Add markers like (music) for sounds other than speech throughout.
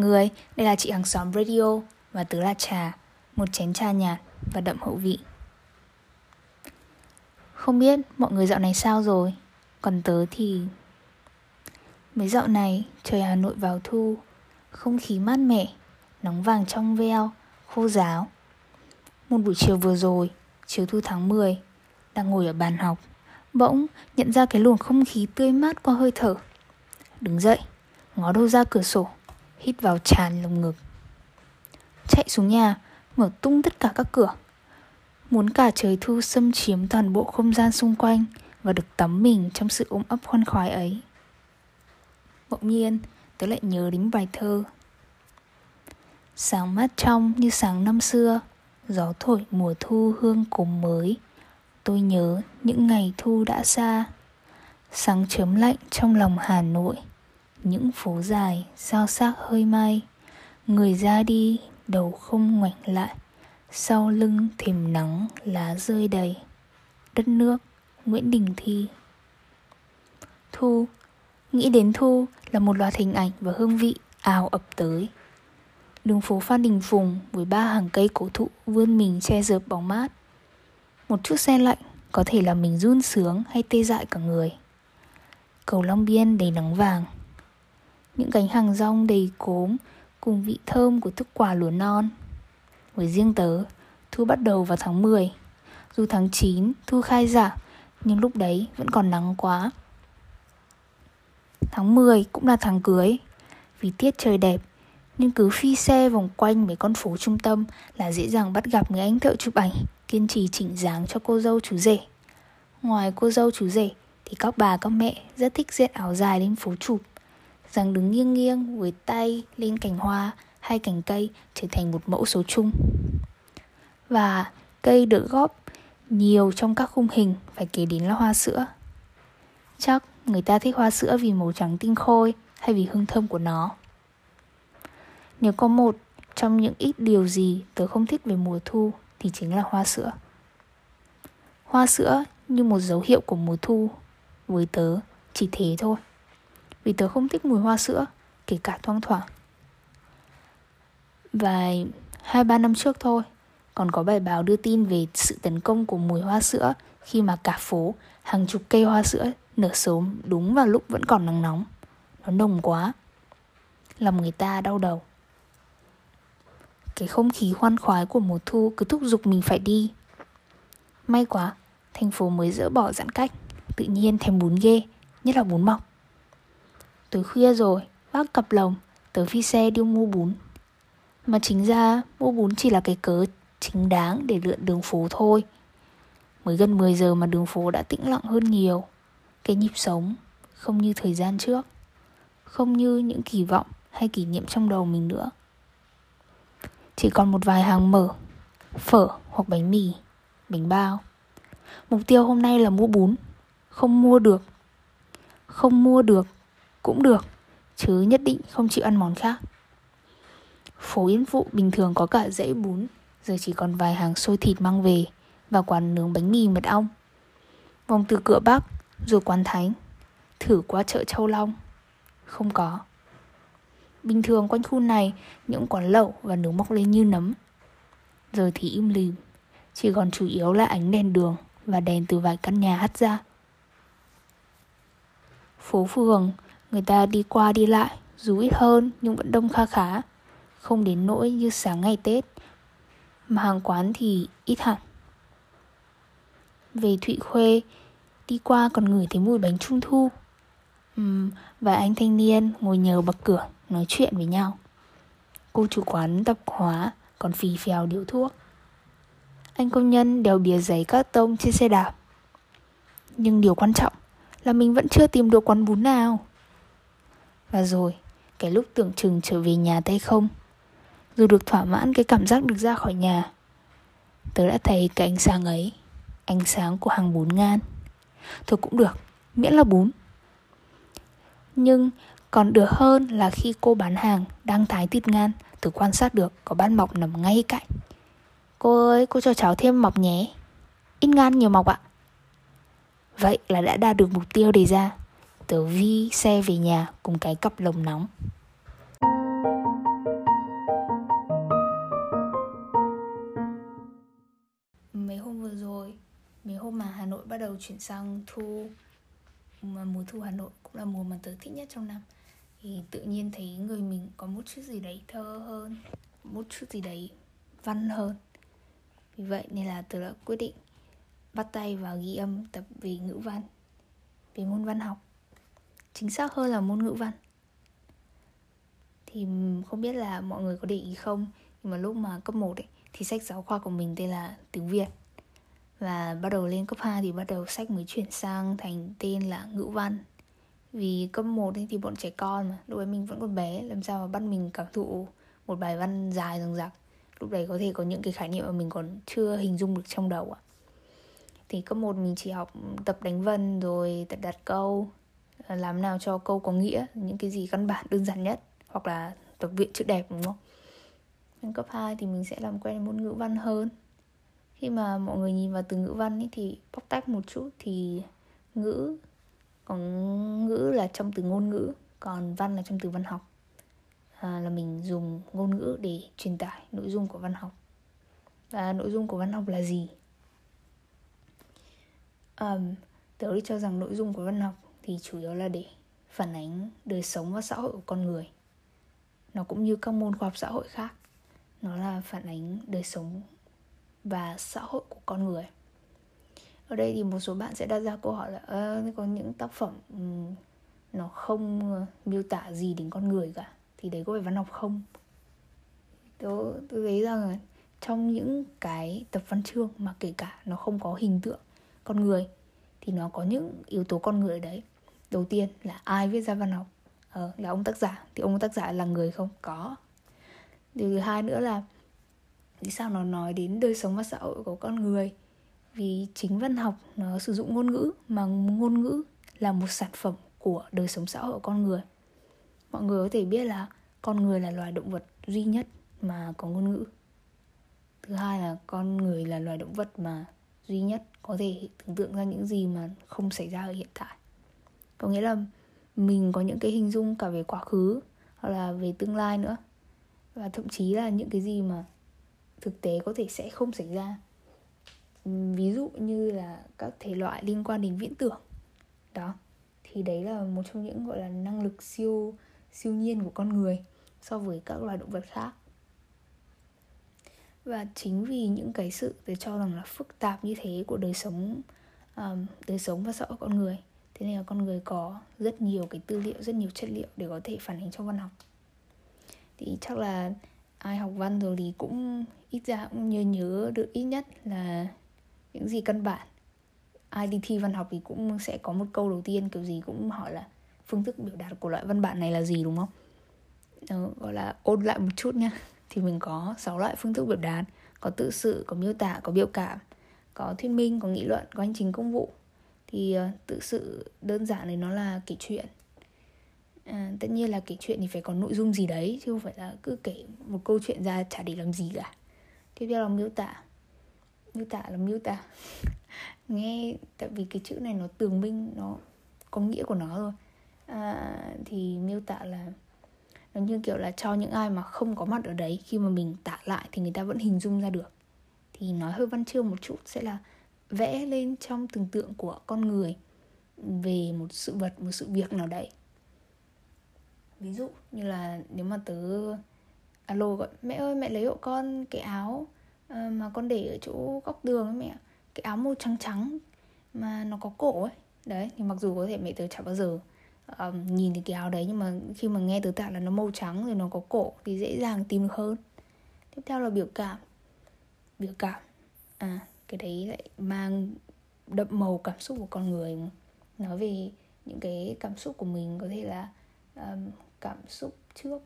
người, đây là chị hàng xóm radio và tớ là trà, một chén trà nhạt và đậm hậu vị. Không biết mọi người dạo này sao rồi, còn tớ thì... Mấy dạo này trời Hà Nội vào thu, không khí mát mẻ, nóng vàng trong veo, khô giáo. Một buổi chiều vừa rồi, chiều thu tháng 10, đang ngồi ở bàn học, bỗng nhận ra cái luồng không khí tươi mát qua hơi thở. Đứng dậy, ngó đâu ra cửa sổ, hít vào tràn lồng ngực. Chạy xuống nhà, mở tung tất cả các cửa. Muốn cả trời thu xâm chiếm toàn bộ không gian xung quanh và được tắm mình trong sự ôm ấp khoan khoái ấy. Bỗng nhiên, tớ lại nhớ đến bài thơ. Sáng mát trong như sáng năm xưa, gió thổi mùa thu hương cốm mới. Tôi nhớ những ngày thu đã xa. Sáng chớm lạnh trong lòng Hà Nội những phố dài sao xác hơi may người ra đi, đầu không ngoảnh lại, sau lưng thềm nắng lá rơi đầy. Đất nước, nguyễn đình thi. Thu, nghĩ đến thu là một loạt hình ảnh và hương vị ào ập tới. Đường phố phan đình phùng với ba hàng cây cổ thụ vươn mình che dợp bóng mát. Một chút xe lạnh, có thể làm mình run sướng hay tê dại cả người. Cầu long biên đầy nắng vàng những cánh hàng rong đầy cốm cùng vị thơm của thức quả lúa non. Với riêng tớ, thu bắt đầu vào tháng 10. Dù tháng 9 thu khai giảng, nhưng lúc đấy vẫn còn nắng quá. Tháng 10 cũng là tháng cưới. Vì tiết trời đẹp, nhưng cứ phi xe vòng quanh mấy con phố trung tâm là dễ dàng bắt gặp người anh thợ chụp ảnh, kiên trì chỉnh dáng cho cô dâu chú rể. Ngoài cô dâu chú rể thì các bà các mẹ rất thích diện áo dài lên phố chụp rằng đứng nghiêng nghiêng với tay lên cành hoa hay cành cây trở thành một mẫu số chung. Và cây được góp nhiều trong các khung hình phải kể đến là hoa sữa. Chắc người ta thích hoa sữa vì màu trắng tinh khôi hay vì hương thơm của nó. Nếu có một trong những ít điều gì tớ không thích về mùa thu thì chính là hoa sữa. Hoa sữa như một dấu hiệu của mùa thu với tớ, chỉ thế thôi vì tớ không thích mùi hoa sữa, kể cả thoang thoảng. Vài hai ba năm trước thôi, còn có bài báo đưa tin về sự tấn công của mùi hoa sữa khi mà cả phố hàng chục cây hoa sữa nở sớm đúng vào lúc vẫn còn nắng nóng. Nó nồng quá. Lòng người ta đau đầu. Cái không khí khoan khoái của mùa thu cứ thúc giục mình phải đi. May quá, thành phố mới dỡ bỏ giãn cách, tự nhiên thèm bún ghê, nhất là bún mọc. Tới khuya rồi, bác cặp lồng, tớ phi xe đi mua bún. Mà chính ra mua bún chỉ là cái cớ chính đáng để lượn đường phố thôi. Mới gần 10 giờ mà đường phố đã tĩnh lặng hơn nhiều. Cái nhịp sống không như thời gian trước, không như những kỳ vọng hay kỷ niệm trong đầu mình nữa. Chỉ còn một vài hàng mở, phở hoặc bánh mì, bánh bao. Mục tiêu hôm nay là mua bún, không mua được. Không mua được cũng được, chứ nhất định không chịu ăn món khác. Phố yên phụ bình thường có cả dãy bún, giờ chỉ còn vài hàng xôi thịt mang về và quán nướng bánh mì mật ong. Vòng từ cửa bắc rồi quán thánh, thử qua chợ châu long. Không có. Bình thường quanh khu này, những quán lẩu và nướng mọc lên như nấm. Giờ thì im lìm, chỉ còn chủ yếu là ánh đèn đường và đèn từ vài căn nhà hắt ra. Phố phường Người ta đi qua đi lại, dù ít hơn nhưng vẫn đông kha khá. Không đến nỗi như sáng ngày Tết. Mà hàng quán thì ít hẳn. Về Thụy Khuê, đi qua còn ngửi thấy mùi bánh trung thu. Uhm, và anh thanh niên ngồi nhờ bậc cửa nói chuyện với nhau. Cô chủ quán tập hóa còn phì phèo điếu thuốc. Anh công nhân đèo bìa giấy các tông trên xe đạp. Nhưng điều quan trọng là mình vẫn chưa tìm được quán bún nào. Và rồi, cái lúc tưởng chừng trở về nhà tay không? Dù được thỏa mãn cái cảm giác được ra khỏi nhà Tớ đã thấy cái ánh sáng ấy Ánh sáng của hàng bún ngan. Thôi cũng được, miễn là bún. Nhưng còn được hơn là khi cô bán hàng đang thái thịt ngan Tớ quan sát được có bát mọc nằm ngay cạnh. Cô ơi, cô cho cháu thêm mọc nhé. Ít ngan nhiều mọc ạ. Vậy là đã đạt được mục tiêu đề ra tự vi xe về nhà cùng cái cặp lồng nóng. Mấy hôm vừa rồi, mấy hôm mà Hà Nội bắt đầu chuyển sang thu mà mùa thu Hà Nội cũng là mùa mà tớ thích nhất trong năm. Thì tự nhiên thấy người mình có một chút gì đấy thơ hơn một chút gì đấy văn hơn. Vì vậy nên là tớ đã quyết định bắt tay vào ghi âm tập về ngữ văn về môn văn học chính xác hơn là môn ngữ văn. Thì không biết là mọi người có để ý không, nhưng mà lúc mà cấp 1 ấy, thì sách giáo khoa của mình tên là tiếng Việt. Và bắt đầu lên cấp 2 thì bắt đầu sách mới chuyển sang thành tên là ngữ văn. Vì cấp 1 ấy thì bọn trẻ con mà, lúc ấy mình vẫn còn bé, làm sao mà bắt mình cảm thụ một bài văn dài dằng dặc. Lúc đấy có thể có những cái khái niệm mà mình còn chưa hình dung được trong đầu ạ. Thì cấp 1 mình chỉ học tập đánh vần rồi tập đặt câu làm nào cho câu có nghĩa những cái gì căn bản đơn giản nhất. Hoặc là tập viện chữ đẹp đúng không? Lên cấp 2 thì mình sẽ làm quen môn ngữ văn hơn. Khi mà mọi người nhìn vào từ ngữ văn ấy thì bóc tách một chút thì ngữ còn ngữ là trong từ ngôn ngữ còn văn là trong từ văn học. À, là mình dùng ngôn ngữ để truyền tải nội dung của văn học. Và nội dung của văn học là gì? Um, tớ đi cho rằng nội dung của văn học thì chủ yếu là để phản ánh đời sống và xã hội của con người. Nó cũng như các môn khoa học xã hội khác nó là phản ánh đời sống và xã hội của con người. Ở đây thì một số bạn sẽ đặt ra câu hỏi là à, có những tác phẩm nó không ờ, miêu tả gì đến con người cả thì đấy có phải văn học không? Tôi tôi thấy rằng trong những cái tập văn chương mà kể cả nó không có hình tượng con người thì nó có những yếu tố con người ở đấy đầu tiên là ai viết ra văn học? Ờ, là ông tác giả. Thì ông tác giả là người không? Có. Điều thứ hai nữa là vì sao nó nói đến đời sống và xã hội của con người? Vì chính văn học nó sử dụng ngôn ngữ mà ngôn ngữ là một sản phẩm của đời sống xã hội của con người. Mọi người có thể biết là con người là loài động vật duy nhất mà có ngôn ngữ. Thứ hai là con người là loài động vật mà duy nhất có thể tưởng tượng ra những gì mà không xảy ra ở hiện tại có nghĩa là mình có những cái hình dung cả về quá khứ hoặc là về tương lai nữa. Và thậm chí là những cái gì mà thực tế có thể sẽ không xảy ra. Ví dụ như là các thể loại liên quan đến viễn tưởng. Đó. Thì đấy là một trong những gọi là năng lực siêu siêu nhiên của con người so với các loài động vật khác. Và chính vì những cái sự tôi cho rằng là phức tạp như thế của đời sống um, đời sống và xã hội con người thế nên là con người có rất nhiều cái tư liệu rất nhiều chất liệu để có thể phản ánh trong văn học. Thì chắc là ai học văn rồi thì cũng ít ra cũng nhớ nhớ được ít nhất là những gì căn bản. Ai đi thi văn học thì cũng sẽ có một câu đầu tiên kiểu gì cũng hỏi là phương thức biểu đạt của loại văn bản này là gì đúng không? Đó, gọi là ôn lại một chút nha (laughs) thì mình có 6 loại phương thức biểu đạt có tự sự có miêu tả có biểu cảm có thuyết minh có nghị luận có hành trình công vụ thì uh, tự sự đơn giản thì nó là kể chuyện. À, tất nhiên là kể chuyện thì phải có nội dung gì đấy chứ không phải là cứ kể một câu chuyện ra chả để làm gì cả. Tiếp theo là miêu tả. Miêu tả là miêu tả. (laughs) Nghe tại vì cái chữ này nó tường minh nó có nghĩa của nó rồi à, ờ, thì miêu tả là nó như kiểu là cho những ai mà không có mặt ở đấy khi mà mình tả lại thì người ta vẫn hình dung ra được. Thì nói hơi văn chương một chút sẽ là vẽ lên trong tưởng tượng của con người về một sự vật một sự việc nào đấy. Ví dụ như là nếu mà tớ alo gọi mẹ ơi mẹ lấy hộ con cái áo ờ, mà con để ở chỗ góc đường ấy mẹ cái áo màu trắng trắng mà nó có cổ ấy. Đấy thì mặc dù có thể mẹ tớ chả bao giờ um, nhìn thấy cái áo đấy nhưng mà khi mà nghe tớ tả là nó màu trắng rồi nó có cổ thì dễ dàng tìm được hơn. Tiếp theo là biểu cảm. Biểu cảm. À cái đấy lại mang đậm màu cảm xúc của con người. Nói về những cái cảm xúc của mình có thể là um, cảm xúc trước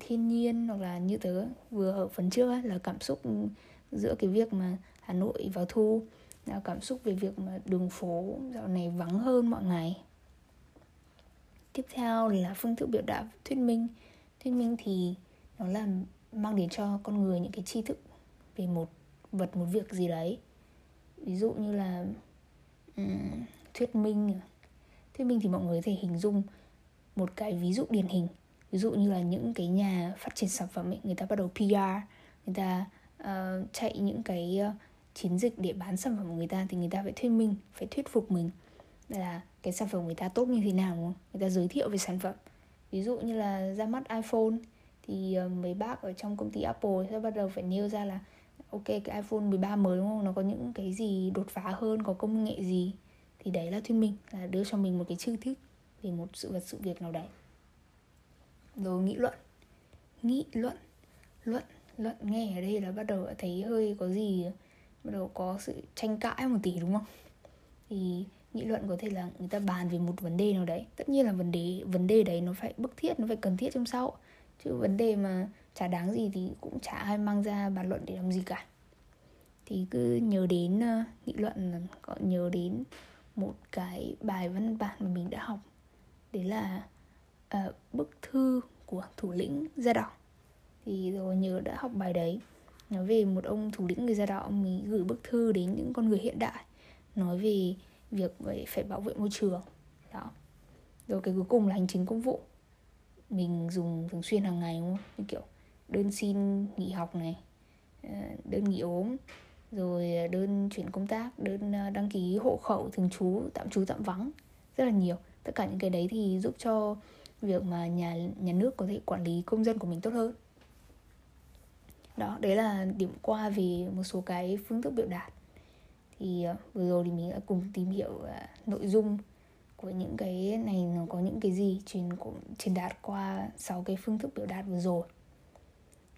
thiên nhiên hoặc là như tớ vừa ở phần trước ấy, là cảm xúc giữa cái việc mà Hà Nội vào thu là cảm xúc về việc mà đường phố dạo này vắng hơn mọi ngày. Tiếp theo là phương thức biểu đạt thuyết minh. Thuyết minh thì nó là mang đến cho con người những cái tri thức về một vật một việc gì đấy ví dụ như là um, thuyết minh thuyết minh thì mọi người có thể hình dung một cái ví dụ điển hình ví dụ như là những cái nhà phát triển sản phẩm ấy, người ta bắt đầu PR người ta uh, chạy những cái ờ, chiến dịch để bán sản phẩm của người ta thì người ta phải thuyết minh phải thuyết phục mình là cái sản phẩm của người ta tốt như thế nào đúng không? người ta giới thiệu về sản phẩm ví dụ như là ra mắt iPhone thì uh, mấy bác ở trong công ty Apple sẽ bắt đầu phải nêu ra là ok, cái iPhone 13 mới đúng không? Nó có những cái gì đột phá hơn, có công nghệ gì? Thì đấy là thuyết minh, là đưa cho mình một cái chiêu thức về một sự vật sự việc nào đấy. Rồi nghị luận. Nghị luận luận luận. Nghe ở đây là bắt đầu thấy hơi có gì, bắt đầu có sự tranh cãi một tí đúng không? Thì nghị luận có thể là người ta bàn về một vấn đề nào đấy. Tất nhiên là vấn đề vấn đề đấy nó phải bức thiết, nó phải cần thiết trong xã hội. Chứ vấn đề mà chả đáng gì thì cũng chả ai mang ra bàn luận để làm gì cả. Thì cứ nhớ đến uh, nghị luận ờ, gọi nhớ đến một cái bài văn bản mà mình đã học. Đấy là uh, bức thư của thủ lĩnh da đỏ. Thì rồi nhớ đã học bài đấy. Nói về một ông thủ lĩnh người da đỏ ông ấy gửi bức thư đến những con người hiện đại nói về việc phải bảo vệ môi trường. Đó. Rồi cái cuối cùng là hành chính công vụ. Mình dùng thường xuyên hàng ngày đúng không? Như kiểu đơn xin nghỉ học này ờ, đơn nghỉ ốm, rồi ờ, đơn chuyển công tác, đơn ờ, đăng ký hộ khẩu thường trú, tạm trú, tạm vắng, rất là nhiều. Tất cả những cái đấy thì giúp cho việc mà nhà nhà nước có thể quản lý công dân của mình tốt hơn. Đó, đấy là điểm qua về một số cái phương thức biểu đạt. Thì vừa rồi thì mình đã cùng tìm hiểu nội dung của những cái này nó có những cái gì, truyền cũng, truyền đạt qua sáu cái phương thức biểu đạt vừa rồi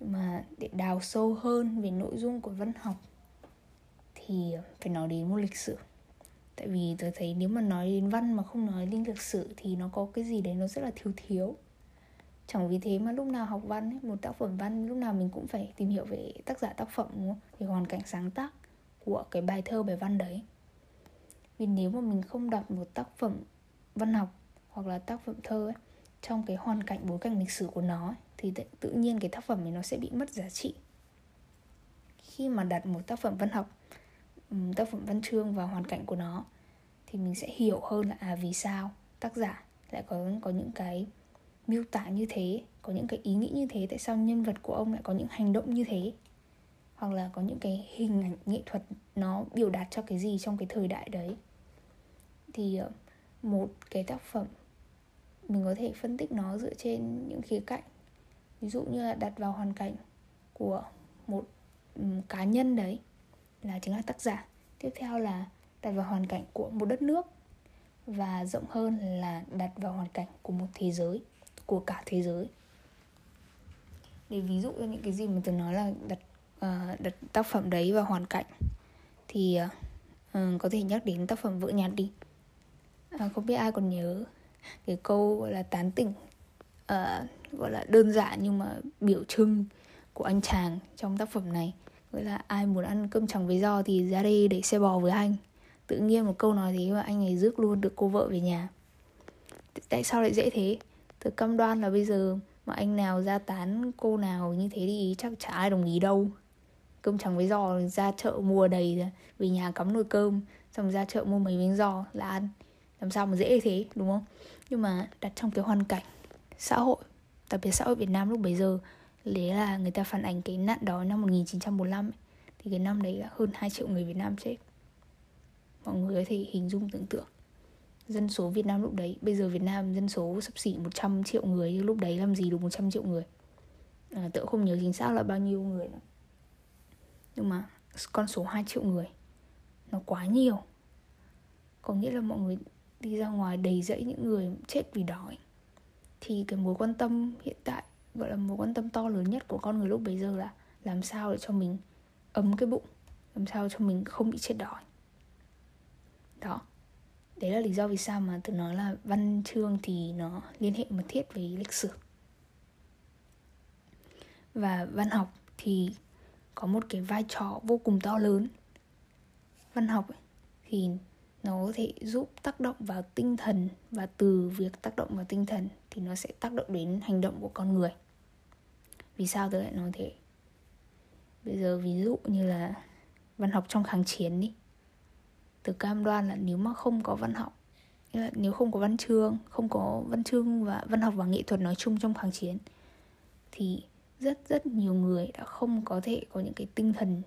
mà để đào sâu hơn về nội dung của văn học thì phải nói đến môn lịch sử. Tại vì tôi thấy nếu mà nói đến văn mà không nói đến lịch sử thì nó có cái gì đấy nó rất là thiếu thiếu. Chẳng vì thế mà lúc nào học văn ấy, một tác phẩm văn lúc nào mình cũng phải tìm hiểu về tác giả tác phẩm đúng không? về hoàn cảnh sáng tác của cái bài thơ bài văn đấy. Vì nếu mà mình không đọc một tác phẩm văn học hoặc là tác phẩm thơ ấy, trong cái hoàn cảnh bối cảnh lịch sử của nó ấy, thì tự nhiên cái tác phẩm này nó sẽ bị mất giá trị. Khi mà đặt một tác phẩm văn học tác phẩm văn chương vào hoàn cảnh của nó, thì mình sẽ hiểu hơn là à vì sao tác giả lại có có những cái miêu tả như thế, có những cái ý nghĩ như thế, tại sao nhân vật của ông lại có những hành động như thế. Hoặc là có những cái hình ảnh nghệ thuật nó biểu đạt cho cái gì trong cái thời đại đấy. Thì ờ, một cái tác phẩm, mình có thể phân tích nó dựa trên những khía cạnh ví dụ như là đặt vào hoàn cảnh của một cá nhân đấy là chính là tác giả. Tiếp theo là đặt vào hoàn cảnh của một đất nước và rộng hơn là đặt vào hoàn cảnh của một thế giới của cả thế giới. Để ví dụ cho những cái gì mà tôi nói là đặt uh, đặt tác phẩm đấy vào hoàn cảnh thì uh, có thể nhắc đến tác phẩm vỡ nhạt đi. Uh, không biết ai còn nhớ cái câu gọi là tán tỉnh uh, gọi là đơn giản nhưng mà biểu trưng của anh chàng trong tác phẩm này. Gọi là ai muốn ăn cơm chẳng với do thì ra đây để xe bò với anh. Tự nhiên một câu nói thế mà anh ấy rước luôn được cô vợ về nhà. Tại sao lại dễ thế? Từ cam đoan là bây giờ mà anh nào ra tán cô nào như thế thì chắc chả ai đồng ý đâu. Cơm chẳng với giò ra chợ mua đầy về nhà cắm nồi cơm, xong ra chợ mua mấy miếng giò là ăn. Làm sao mà dễ thế, đúng không? Nhưng mà đặt trong cái hoàn cảnh xã hội đặc biệt xã hội Việt Nam lúc bấy giờ đấy là người ta phản ánh cái nạn đói năm 1945 ấy. thì cái năm đấy là hơn 2 triệu người Việt Nam chết. Mọi người có thể hình dung tưởng tượng. Dân số Việt Nam lúc đấy bây giờ Việt Nam dân số sắp xỉ 100 triệu người nhưng lúc đấy làm gì được 100 triệu người? À, tự không nhớ chính xác là bao nhiêu người nữa. Nhưng mà con số 2 triệu người nó quá nhiều. Có nghĩa là mọi người đi ra ngoài đầy dẫy những người chết vì đói thì cái mối quan tâm hiện tại, gọi là mối quan tâm to lớn nhất của con người lúc bấy giờ là làm sao để cho mình ấm cái bụng, làm sao cho mình không bị chết đói. Đó. Đấy là lý do vì sao mà tôi nói là văn chương thì nó liên hệ mật thiết với lịch sử. Và văn học thì có một cái vai trò vô cùng to lớn. Văn học thì nó có thể giúp tác động vào tinh thần và từ việc tác động vào tinh thần thì nó sẽ tác động đến hành động của con người. Vì sao tôi lại nói thế? Bây giờ ví dụ như là văn học trong kháng chiến đi. Từ cam đoan là nếu mà không có văn học là nếu không có văn chương, không có văn chương và văn học và nghệ thuật nói chung trong kháng chiến, thì rất rất nhiều người đã không có thể có những cái tinh thần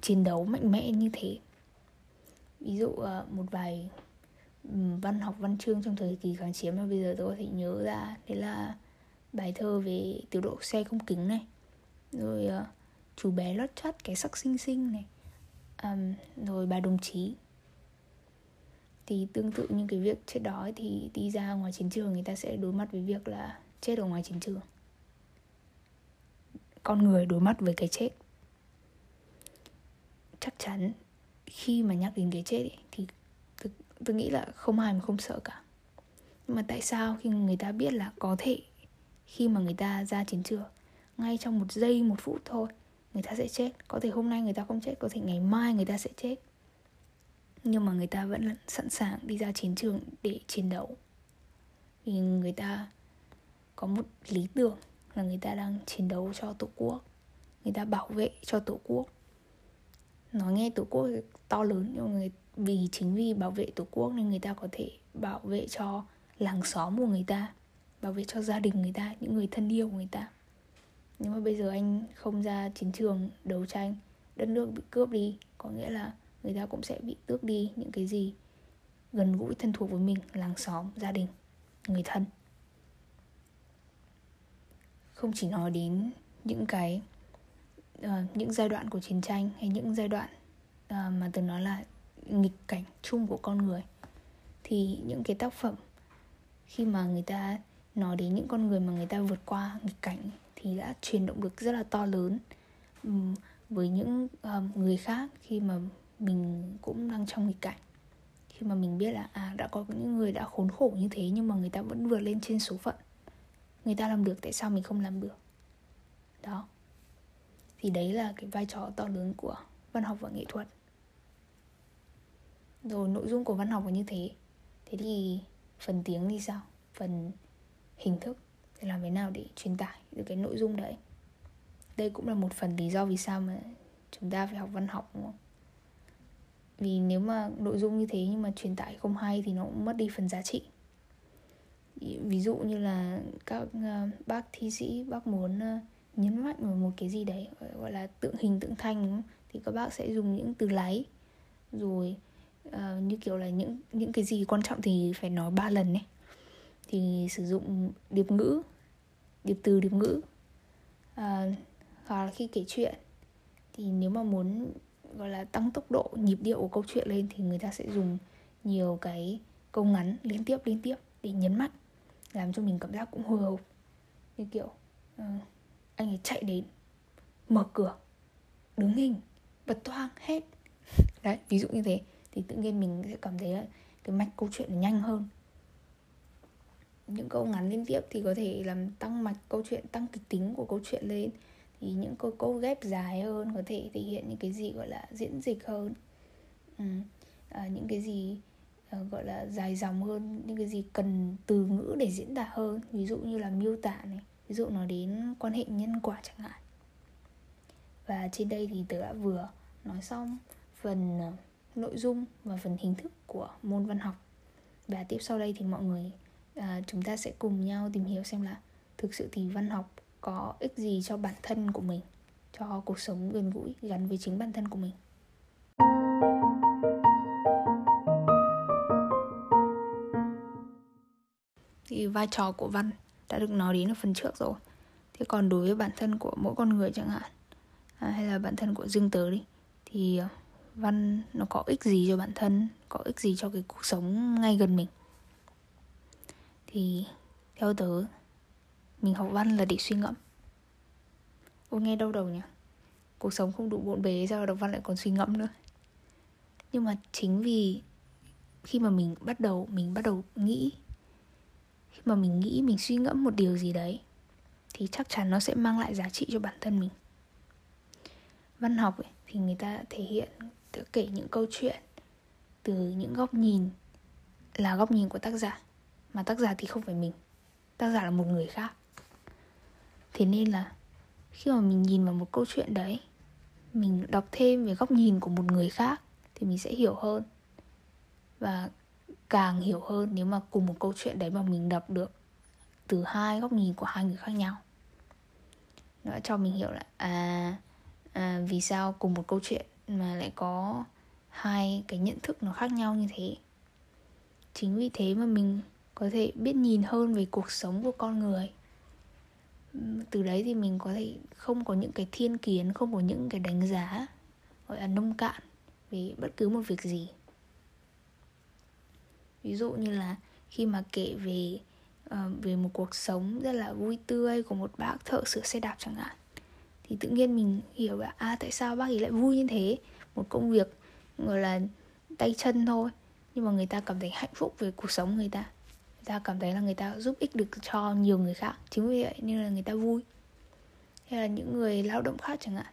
chiến đấu mạnh mẽ như thế ví dụ ờ, một vài văn học văn chương trong thời kỳ kháng chiến mà bây giờ tôi có thể nhớ ra đấy là bài thơ về tiểu đội xe không kính này rồi uh, chú bé lót chót cái sắc xinh xinh này um, rồi bà đồng chí thì tương tự như cái việc chết đói thì đi ra ngoài chiến trường người ta sẽ đối mặt với việc là chết ở ngoài chiến trường. Con người đối mặt với cái chết. Chắc chắn khi mà nhắc đến cái chết ấy, thì tôi, tôi nghĩ là không ai mà không sợ cả. Nhưng mà tại sao khi người ta biết là có thể khi mà người ta ra chiến trường ngay trong một giây một phút thôi người ta sẽ chết? Có thể hôm nay người ta không chết có thể ngày mai người ta sẽ chết. Nhưng mà người ta vẫn sẵn sàng đi ra chiến trường để chiến đấu. Vì người ta có một lý tưởng là người ta đang chiến đấu cho tổ quốc người ta bảo vệ cho tổ quốc. Nói nghe tổ quốc to lớn nhưng người, vì chính vì bảo vệ tổ quốc nên người ta có thể bảo vệ cho làng xóm của người ta bảo vệ cho gia đình người ta những người thân yêu của người ta. Nhưng mà bây giờ anh không ra chiến trường đấu tranh đất nước bị cướp đi có nghĩa là người ta cũng sẽ bị tước đi những cái gì gần gũi thân thuộc với mình làng xóm gia đình người thân. Không chỉ nói đến những cái uh, những giai đoạn của chiến tranh hay những giai đoạn À, mà từ nói là nghịch cảnh chung của con người. Thì những cái tác phẩm khi mà người ta nói đến những con người mà người ta vượt qua nghịch cảnh thì đã truyền động lực rất là to lớn với những ờ, người khác khi mà mình cũng đang trong nghịch cảnh. Khi mà mình biết là à đã có những người đã khốn khổ như thế nhưng mà người ta vẫn vượt lên trên số phận. Người ta làm được, tại sao mình không làm được? Đó. Thì đấy là cái vai trò to lớn của văn học và nghệ thuật rồi nội dung của văn học là như thế. Thế thì phần tiếng thì sao? Phần hình thức thì làm thế nào để truyền tải được cái nội dung đấy? Đây cũng là một phần lý do vì sao mà chúng ta phải học văn học, đúng không? Vì nếu mà nội dung như thế nhưng mà truyền tải không hay thì nó cũng mất đi phần giá trị. Ví dụ như là các ờ, bác thi sĩ, bác muốn ờ, nhấn mạnh vào một cái gì đấy, gọi là tượng hình, tượng thanh, đúng không? thì các bác sẽ dùng những từ láy rồi uh, như kiểu là những những cái gì quan trọng thì phải nói ba lần ấy. Thì sử dụng điệp ngữ điệp từ điệp ngữ. À, hoặc là khi kể chuyện thì nếu mà muốn gọi là tăng tốc độ nhịp điệu của câu chuyện lên thì người ta sẽ dùng nhiều cái câu ngắn liên tiếp liên tiếp để nhấn mạnh làm cho mình cảm giác cũng hồi hộp. Như kiểu uh, anh ấy chạy đến mở cửa đứng hình bật toang hết. (laughs) Đấy ví dụ như thế thì tự nhiên mình sẽ cảm thấy là cái mạch câu chuyện nó nhanh hơn. Những câu ngắn liên tiếp thì có thể làm tăng mạch câu chuyện tăng kịch tính của câu chuyện lên. Thì những câu câu ghép dài hơn có thể thể hiện những cái gì gọi là diễn dịch hơn. Ừ. à, những cái gì uh, gọi là dài dòng hơn những cái gì cần từ ngữ để diễn đạt hơn. Ví dụ như là miêu tả này ví dụ nói đến quan hệ nhân quả chẳng hạn. Và trên đây thì tớ đã vừa nói xong phần uh, nội dung và phần hình thức của môn văn học. Và tiếp sau đây thì mọi người uh, chúng ta sẽ cùng nhau tìm hiểu xem là thực sự thì văn học có ích gì cho bản thân của mình cho cuộc sống gần gũi gắn với chính bản thân của mình. Thì vai trò của văn đã được nói đến ở phần trước rồi. Thế còn đối với bản thân của mỗi con người chẳng hạn à, hay là bản thân của dương tớ đi thì à, văn nó có ích gì cho bản thân có ích gì cho cái cuộc sống ngay gần mình? Thì theo tớ mình học văn là để suy ngẫm. Ôi nghe đau đầu nhỉ. Cuộc sống không đủ bộn bề sao đọc văn lại còn suy ngẫm nữa? Nhưng mà chính vì Khi mà mình bắt đầu Mình bắt đầu nghĩ Khi mà mình nghĩ mình suy ngẫm một điều gì đấy Thì chắc chắn nó sẽ mang lại giá trị cho bản thân mình. Văn học ấy, thì người ta thể hiện Tự kể những câu chuyện Từ những góc nhìn Là góc nhìn của tác giả Mà tác giả thì không phải mình. Tác giả là một người khác. Thế nên là khi mà mình nhìn vào một câu chuyện đấy mình đọc thêm về góc nhìn của một người khác thì mình sẽ hiểu hơn và càng hiểu hơn nếu mà cùng một câu chuyện đấy mà mình đọc được từ hai góc nhìn của hai người khác nhau. Nó cho mình hiểu là à, à vì sao cùng một câu chuyện mà lại có hai cái nhận thức nó khác nhau như thế. Chính vì thế mà mình có thể biết nhìn hơn về cuộc sống của con người. Từ đấy thì mình có thể không có những cái thiên kiến không có những cái đánh giá gọi là nông cạn về bất cứ một việc gì. Ví dụ như là khi mà kể về uh, về một cuộc sống rất là vui tươi của một bác thợ sửa xe đạp chẳng hạn thì tự nhiên mình hiểu là à tại sao bác ấy lại vui như thế? Một công việc gọi là tay chân thôi. Nhưng mà người ta cảm thấy hạnh phúc về cuộc sống người ta. Người ta cảm thấy là người ta giúp ích được cho nhiều người khác. Chính vì vậy nên là người ta vui. Hay là những người lao động khác chẳng hạn.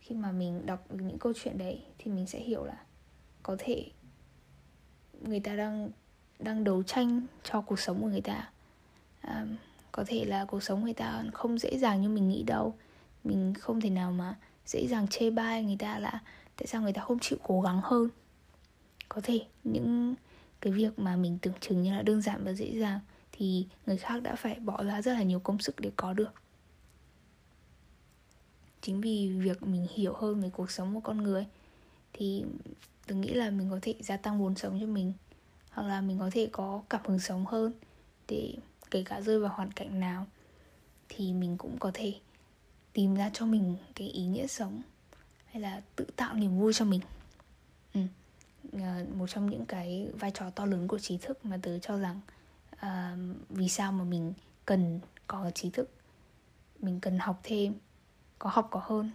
Khi mà mình đọc được những câu chuyện đấy thì mình sẽ hiểu là có thể người ta đang đang đấu tranh cho cuộc sống của người ta. À, có thể là cuộc sống người ta không dễ dàng như mình nghĩ đâu. Mình không thể nào mà dễ dàng chê bai người ta là tại sao người ta không chịu cố gắng hơn. Có thể những cái việc mà mình tưởng chừng như là đơn giản và dễ dàng thì người khác đã phải bỏ ra rất là nhiều công sức để có được. Chính vì việc mình hiểu hơn về cuộc sống của con người thì tôi nghĩ là mình có thể gia tăng vốn sống cho mình, hoặc là mình có thể có cảm hứng sống hơn để kể cả rơi vào hoàn cảnh nào thì mình cũng có thể tìm ra cho mình cái ý nghĩa sống hay là tự tạo niềm vui cho mình ừ. Ờ, một trong những cái vai trò to lớn của trí thức mà tớ cho rằng uh, vì sao mà mình cần có trí thức mình cần học thêm có học có hơn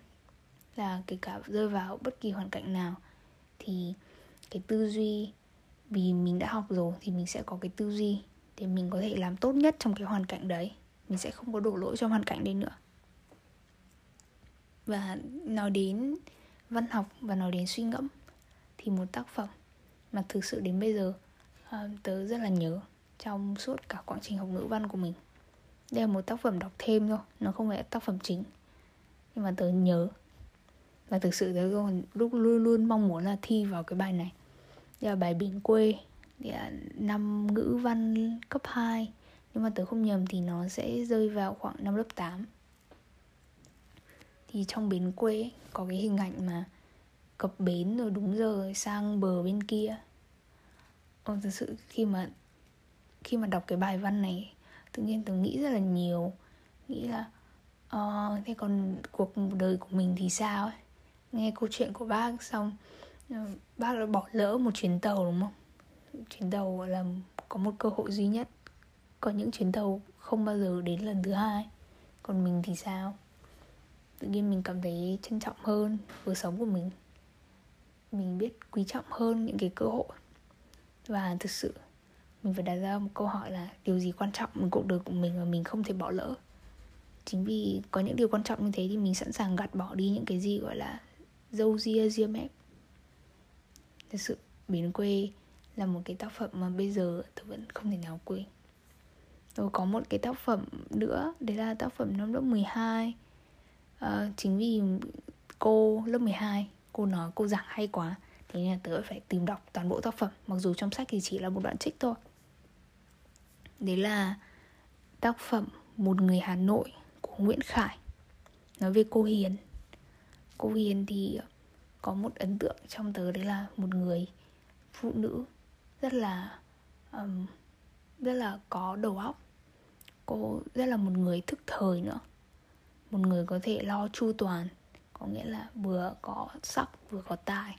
là kể cả rơi vào bất kỳ hoàn cảnh nào thì cái tư duy vì mình đã học rồi thì mình sẽ có cái tư duy để mình có thể làm tốt nhất trong cái hoàn cảnh đấy. Mình sẽ không có đổ lỗi cho hoàn cảnh đấy nữa. Và nói đến văn học và nói đến suy ngẫm thì một tác phẩm mà thực sự đến bây giờ uh, tớ rất là nhớ trong suốt cả quá trình học ngữ văn của mình. Đây là một tác phẩm đọc thêm thôi nó không phải là tác phẩm chính. Nhưng mà tớ nhớ và thực sự tớ còn lúc luôn luôn mong muốn là thi vào cái bài này. Đây là bài biển quê năm ngữ văn cấp 2 nhưng mà tớ không nhầm thì nó sẽ rơi vào khoảng năm lớp 8 thì trong bến quê có cái hình ảnh mà cập bến rồi đúng giờ sang bờ bên kia. Ồ, thực sự khi mà khi mà đọc cái bài văn này tự nhiên tớ nghĩ rất là nhiều. Nghĩ là uh, thế còn cuộc đời của mình thì sao ấy? Nghe câu chuyện của bác xong ờ, bác đã bỏ lỡ một chuyến tàu đúng không? Chuyến tàu là có một cơ hội duy nhất. Có những chuyến tàu không bao giờ đến lần thứ hai. Còn mình thì sao? Tự nhiên mình cảm thấy trân trọng hơn cuộc sống của mình. Mình biết quý trọng hơn những cái cơ hội. Và thực sự, mình phải đặt ra một câu hỏi là điều gì quan trọng trong cuộc đời của mình mà mình không thể bỏ lỡ? Chính vì có những điều quan trọng như thế thì mình sẵn sàng gạt bỏ đi những cái gì gọi là dâu ria ria mép. Thật sự, biến quê là một cái tác phẩm mà bây giờ tôi vẫn không thể nào quên. Rồi có một cái tác phẩm nữa đấy là tác phẩm năm lớp 12 à, ờ, chính vì cô lớp 12 cô nói cô giảng hay quá thế nên là tớ phải tìm đọc toàn bộ tác phẩm mặc dù trong sách thì chỉ là một đoạn trích thôi. Đấy là tác phẩm một người hà nội của nguyễn khải. Nói về cô hiền. Cô hiền thì có một ấn tượng trong tớ đấy là một người phụ nữ rất là um, rất là có đầu óc. Cô rất là một người thức thời nữa. Một người có thể lo chu toàn có nghĩa là vừa có sắc vừa có tài.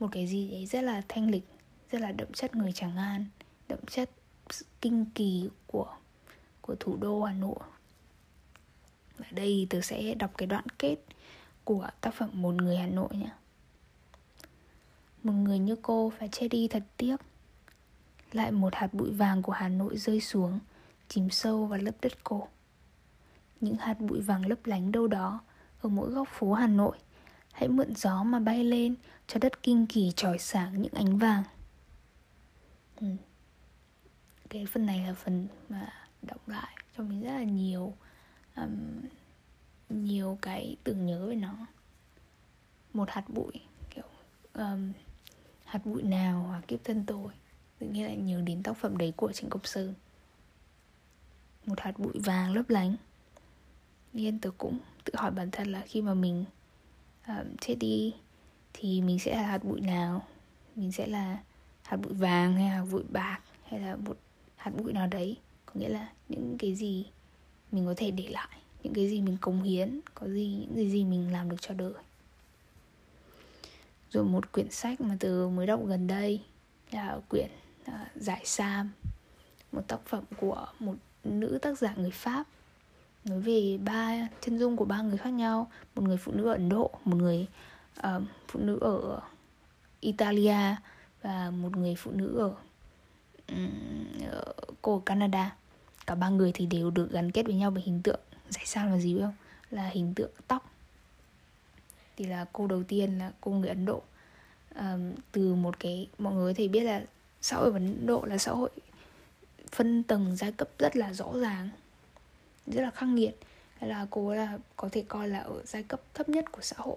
Một cái gì đấy rất là thanh lịch rất là đậm chất người Tràng An đậm chất kinh kỳ của của thủ đô Hà Nội. Ở đây tớ sẽ đọc cái đoạn kết của tác phẩm Một người Hà Nội nhé một người như cô phải chết đi thật tiếc. Lại một hạt bụi vàng của Hà Nội rơi xuống Chìm sâu vào lớp đất cổ. Những hạt bụi vàng lấp lánh đâu đó Ở mỗi góc phố Hà Nội. Hãy mượn gió mà bay lên Cho đất kinh kỳ trói sáng những ánh vàng. Ừ. Cái phần này là phần mà động lại cho mình rất là nhiều um, nhiều cái tưởng nhớ về nó. Một hạt bụi kiểu um, hạt bụi nào hoặc kiếp thân tôi. Tự nhiên lại nhớ đến tác phẩm đấy của trịnh công sơn. Một hạt bụi vàng lấp lánh. Nên tôi cũng tự hỏi bản thân là khi mà mình um, chết đi thì mình sẽ là hạt bụi nào? Mình sẽ là hạt bụi vàng hay hạt bụi bạc hay là một hạt bụi nào đấy? Có nghĩa là những cái gì mình có thể để lại những cái gì mình cống hiến có gì những cái gì mình làm được cho đời rồi một quyển sách mà từ mới đọc gần đây là quyển à, giải sam. Một tác phẩm của một nữ tác giả người pháp. Nói về ba chân dung của ba người khác nhau một người phụ nữ ở ấn độ một người uh, phụ nữ ở italia và một người phụ nữ ở, um, ở cô ở canada. Cả ba người thì đều được gắn kết với nhau bởi hình tượng. Giải sao là gì biết không? Là hình tượng tóc thì là cô đầu tiên là cô người ấn độ. Um, từ một cái mọi người có thể biết là xã hội ấn độ là xã hội phân tầng giai cấp rất là rõ ràng rất là khắc nghiệt. Hay là cô là có thể coi là ở giai cấp thấp nhất của xã hội.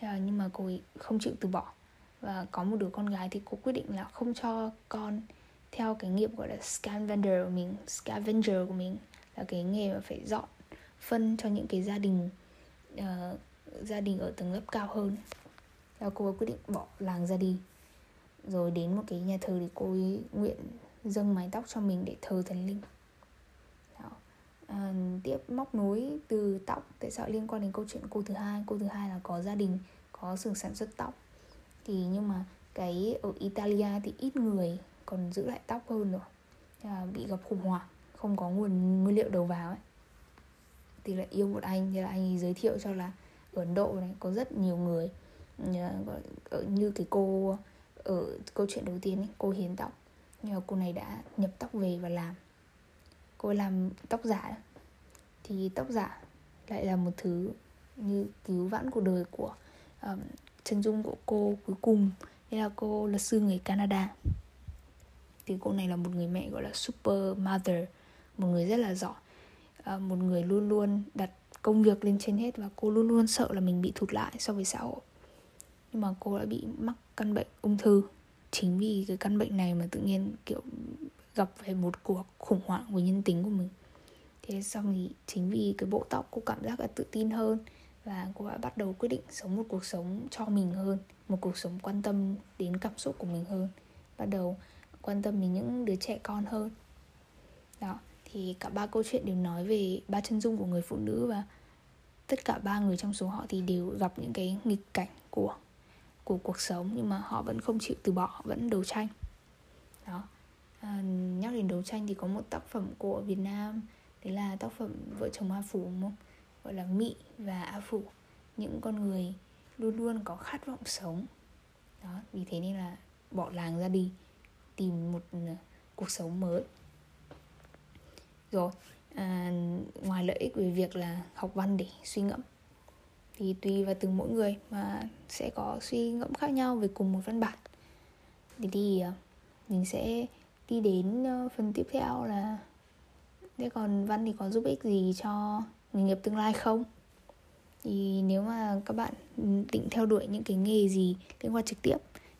Nhưng mà cô ấy không chịu từ bỏ. Và có một đứa con gái thì cô quyết định là không cho con theo cái nghiệp gọi là scavenger của mình. Scavenger của mình là cái nghề mà phải dọn phân cho những cái gia đình uh, gia đình ở tầng lớp cao hơn. Và cô ấy quyết định bỏ làng ra đi. Rồi đến một cái nhà thờ thì cô ấy nguyện dâng mái tóc cho mình để thờ thần linh. Đó. À, tiếp móc nối từ tóc tại sao liên quan đến câu chuyện cô thứ hai? Cô thứ hai là có gia đình có xưởng sản xuất tóc. Thì nhưng mà cái ở Italia thì ít người còn giữ lại tóc hơn rồi. À, bị gặp khủng hoảng không có nguồn nguyên liệu đầu vào ấy. Thì lại yêu một anh thì là anh ấy giới thiệu cho là ở Ấn Độ này có rất nhiều người ở như cái cô ở câu chuyện đầu tiên ấy, cô hiến tóc nhưng mà cô này đã nhập tóc về và làm. Cô làm tóc giả. Thì tóc giả lại là một thứ như cứu vãn cuộc đời của um, chân dung của cô cuối cùng. Đây là cô luật sư người Canada. Thì cô này là một người mẹ gọi là super mother một người rất là giỏi. Uh, một người luôn luôn đặt công việc lên trên hết và cô luôn luôn sợ là mình bị thụt lại so với xã hội. Nhưng mà cô đã bị mắc căn bệnh ung thư. Chính vì cái căn bệnh này mà tự nhiên, kiểu, gặp phải một cuộc khủng hoảng của nhân tính của mình. Thế xong thì chính vì cái bộ tóc cô cảm giác là tự tin hơn và cô đã bắt đầu quyết định sống một cuộc sống cho mình hơn, một cuộc sống quan tâm đến cảm xúc của mình hơn, bắt đầu quan tâm đến những đứa trẻ con hơn. Đó thì cả ba câu chuyện đều nói về ba chân dung của người phụ nữ và tất cả ba người trong số họ thì đều gặp những cái nghịch cảnh của của cuộc sống nhưng mà họ vẫn không chịu từ bỏ vẫn đấu tranh. Đó. À, nhắc đến đấu tranh thì có một tác phẩm của Việt Nam đấy là tác phẩm vợ chồng A Phủ đúng không? gọi là Mỹ và A Phủ. Những con người luôn luôn có khát vọng sống. Đó vì thế nên là bỏ làng ra đi tìm một à, cuộc sống mới rồi à, ngoài lợi ích về việc là học văn để suy ngẫm thì tùy vào từng mỗi người mà sẽ có suy ngẫm khác nhau về cùng một văn bản. Thì, thì mình sẽ đi đến ờ, phần tiếp theo là thế còn văn thì có giúp ích gì cho nghề nghiệp tương lai không? Thì nếu mà các bạn định theo đuổi những cái nghề gì liên quan trực tiếp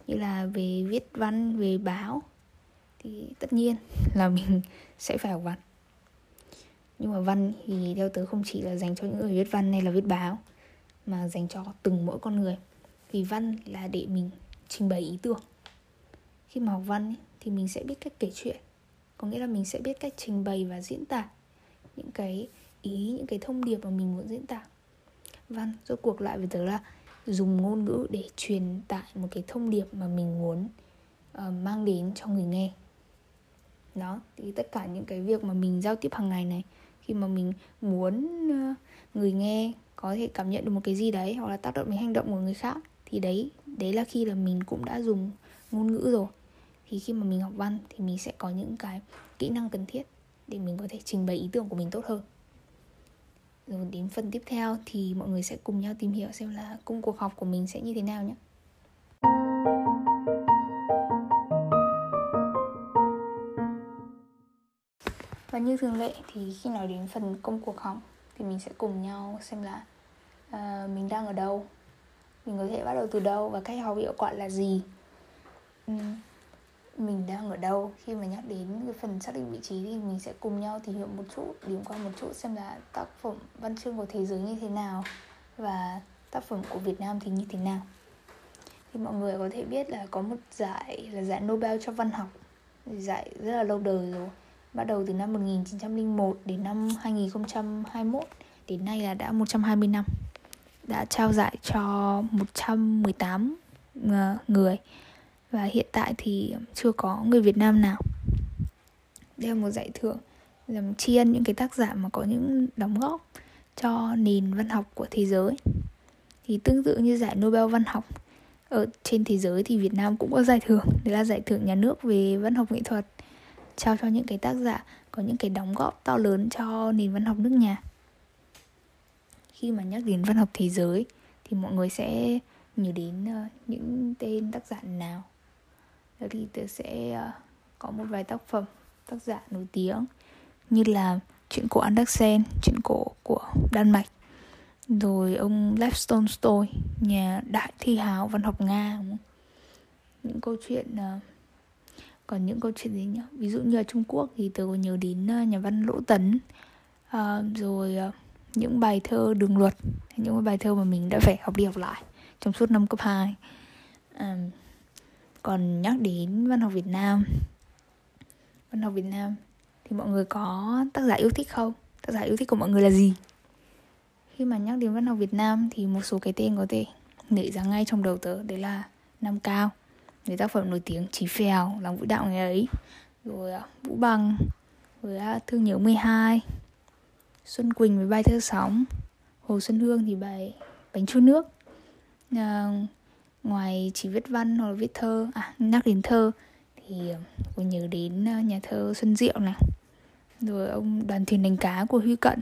như là về viết văn về báo thì tất nhiên là mình (laughs) sẽ phải học văn nhưng mà văn thì theo tớ không chỉ là dành cho những người viết văn hay là viết báo mà dành cho từng mỗi con người. Vì văn là để mình trình bày ý tưởng. Khi mà học văn ấy, thì mình sẽ biết cách kể chuyện. Có nghĩa là mình sẽ biết cách trình bày và diễn tả những cái ý những cái thông điệp mà mình muốn diễn tả. Văn rốt cuộc lại với tớ là dùng ngôn ngữ để truyền tải một cái thông điệp mà mình muốn uh, mang đến cho người nghe. Đó thì tất cả những cái việc mà mình giao tiếp hàng ngày này khi mà mình muốn ờ, người nghe có thể cảm nhận được một cái gì đấy hoặc là tác động đến hành động của người khác thì đấy đấy là khi là mình cũng đã dùng ngôn ngữ rồi. Thì khi mà mình học văn thì mình sẽ có những cái kỹ năng cần thiết để mình có thể trình bày ý tưởng của mình tốt hơn. Rồi đến phần tiếp theo thì mọi người sẽ cùng nhau tìm hiểu xem là công cuộc học của mình sẽ như thế nào nhé. Và như thường lệ thì khi nói đến phần công cuộc học thì mình sẽ cùng nhau xem là uh, mình đang ở đâu. Mình có thể bắt đầu từ đâu và cách học hiệu quả là gì. Uhm, mình đang ở đâu. Khi mà nhắc đến cái phần xác định vị trí thì mình sẽ cùng nhau tìm hiểu một chút điểm qua một chút xem là tác phẩm văn chương của thế giới như thế nào và tác phẩm của Việt Nam thì như thế nào. Thì mọi người có thể biết là có một giải là giải Nobel cho văn học giải rất là lâu đời rồi bắt đầu từ năm 1901 đến năm 2021 đến nay là đã 120 năm. Đã trao giải cho 118 ờ, người. Và hiện tại thì chưa có người Việt Nam nào. Đây là một giải thưởng làm tri ân những cái tác giả mà có những đóng góp cho nền văn học của thế giới. Thì tương tự như giải Nobel văn học, ở trên thế giới thì Việt Nam cũng có giải thưởng. Đấy là giải thưởng nhà nước về văn học nghệ thuật trao cho những cái tác giả có những cái đóng góp to lớn cho nền văn học nước nhà. Khi mà nhắc đến văn học thế giới thì mọi người sẽ nhớ đến uh, những tên tác giả nào. Đó thì tớ sẽ uh, có một vài tác phẩm tác giả nổi tiếng như là chuyện cổ Andersen, chuyện cổ của Đan Mạch rồi ông Lev Tolstoy nhà đại thi hào văn học Nga những câu chuyện uh, còn những câu chuyện gì nhỉ? Ví dụ như ở Trung Quốc thì tớ có nhớ đến à, nhà văn Lỗ Tấn. À, rồi à, những bài thơ đường luật những bài thơ mà mình đã phải học đi học lại trong suốt năm cấp 2 à, còn nhắc đến văn học Việt Nam văn học Việt Nam thì mọi người có tác giả yêu thích không? Tác giả yêu thích của mọi người là gì? Khi mà nhắc đến văn học Việt Nam thì một số cái tên có thể nảy ra ngay trong đầu tớ đấy là Nam Cao với tác phẩm nổi tiếng Chí Phèo lòng vũ đạo ngày ấy. Rồi à, Vũ Bằng với à, Thương nhớ 12 Xuân Quỳnh với bài thơ sóng. Hồ Xuân Hương thì bài bánh chua nước. À, ngoài chỉ viết văn hoặc là viết thơ à nhắc đến thơ thì à, tôi nhớ đến nhà thơ Xuân Diệu này. Rồi ông đoàn thuyền đánh cá của Huy Cận.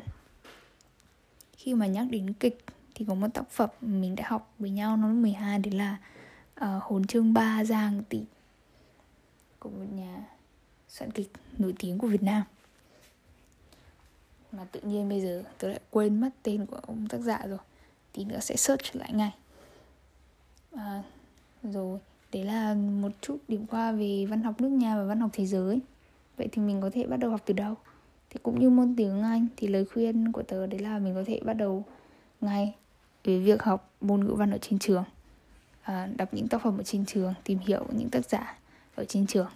Khi mà nhắc đến kịch thì có một tác phẩm mình đã học với nhau năm 12 đấy là uh, hồn chương ba giang tỷ của một nhà soạn kịch nổi tiếng của Việt Nam. Mà tự nhiên bây giờ tôi lại quên mất tên của ông tác giả rồi. Tí nữa sẽ search lại ngay. À, rồi đấy là một chút điểm qua về văn học nước nhà và văn học thế giới. Vậy thì mình có thể bắt đầu học từ đâu? Thì cũng như môn tiếng anh thì lời khuyên của tớ đấy là mình có thể bắt đầu ngay với việc học môn ngữ văn ở trên trường à, đọc những tác phẩm ở trên trường tìm hiểu những tác giả ở trên trường.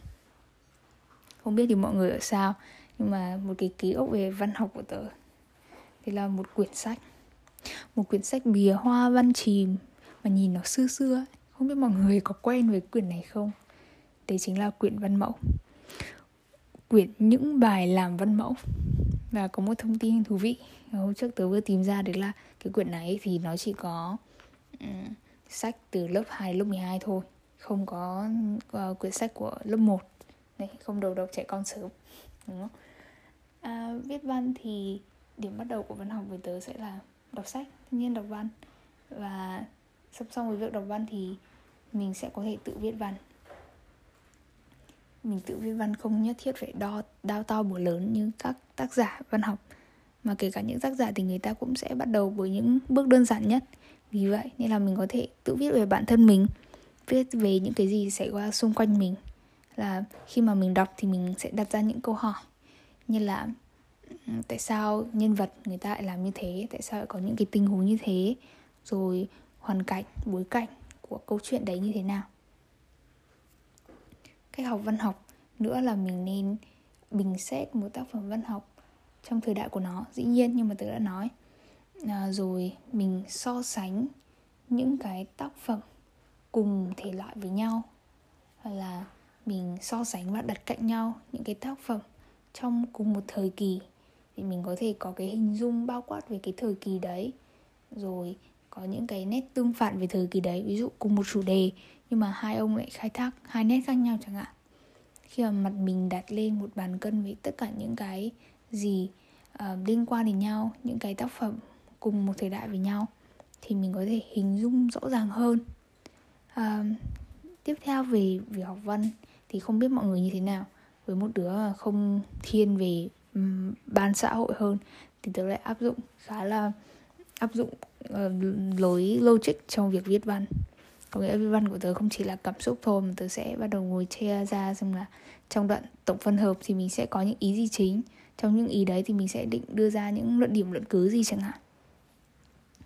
Không biết thì mọi người ở sao nhưng mà một cái ký ức về văn học của tớ thì là một quyển sách. Một quyển sách bìa hoa văn chìm mà nhìn nó xưa xưa không biết mọi người có quen với quyển này không? Đấy chính là quyển văn mẫu. Quyển những bài làm văn mẫu. Và có một thông tin thú vị. Hôm trước tớ vừa tìm ra được là cái quyển này thì nó chỉ có sách từ lớp 2 lớp 12 thôi. Không có uh, quyển sách của lớp 1 Đấy, không đầu độc trẻ con sớm. Đúng không? À, viết văn thì điểm bắt đầu của văn học với tớ sẽ là đọc sách tất nhiên đọc văn. Và song song với việc đọc văn thì mình sẽ có thể tự viết văn. Mình tự viết văn không nhất thiết phải đo đao to búa lớn như các tác giả văn học mà kể cả những tác giả thì người ta cũng sẽ bắt đầu với những bước đơn giản nhất. Vì vậy nên là mình có thể tự viết về bản thân mình, viết về những cái gì xảy qua xung quanh mình. Là khi mà mình đọc thì mình sẽ đặt ra những câu hỏi như là ừ, tại sao nhân vật người ta lại làm như thế? Tại sao lại có những cái tình huống như thế? Rồi hoàn cảnh, bối cảnh của câu chuyện đấy như thế nào? Cách học văn học. Nữa là mình nên bình xét một tác phẩm văn học trong thời đại của nó dĩ nhiên nhưng mà tớ đã nói. À, rồi mình so sánh những cái tác phẩm cùng thể loại với nhau. Là mình so sánh và đặt cạnh nhau những cái tác phẩm trong cùng một thời kỳ. Thì mình có thể có cái hình dung bao quát về cái thời kỳ đấy. Rồi có những cái nét tương phản về thời kỳ đấy ví dụ cùng một chủ đề nhưng mà hai ông lại khai thác hai nét khác nhau chẳng hạn. Khi mà mặt mình đặt lên một bàn cân với tất cả những cái gì uh, liên quan đến nhau những cái tác phẩm cùng một thời đại với nhau thì mình có thể hình dung rõ ràng hơn. Uh, tiếp theo về việc học văn thì không biết mọi người như thế nào. Với một đứa không thiên về um, ban xã hội hơn thì tớ lại áp dụng khá là áp dụng uh, lối logic trong việc viết văn. Có nghĩa viết văn của tớ không chỉ là cảm xúc thôi mà tớ sẽ bắt đầu ngồi chia ra xem là trong đoạn tổng phân hợp thì mình sẽ có những ý gì chính trong những ý đấy thì mình sẽ định đưa ra những luận điểm, luận cứ gì chẳng hạn.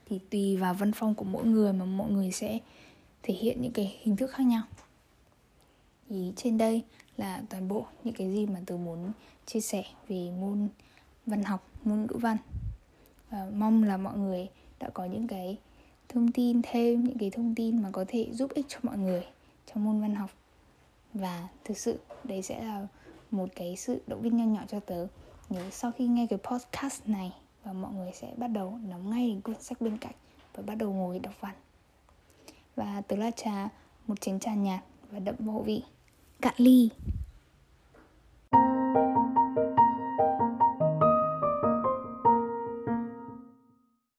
Thì tùy vào văn phong của mỗi người mà mọi người sẽ thể hiện những cái hình thức khác nhau. Thì trên đây là toàn bộ những cái gì mà tôi muốn chia sẻ về môn văn học, môn ngữ văn. Và mong là mọi người đã có những cái thông tin thêm, những cái thông tin mà có thể giúp ích cho mọi người trong môn văn học. Và thực sự đấy sẽ là một cái sự động viên nho nhỏ cho tớ. Nhớ sau khi nghe cái podcast này và mọi người sẽ bắt đầu nắm ngay cuốn sách bên cạnh và bắt đầu ngồi đọc văn. Và tớ là trà, một chén trà nhạt và đậm vô vị. Cạn ly.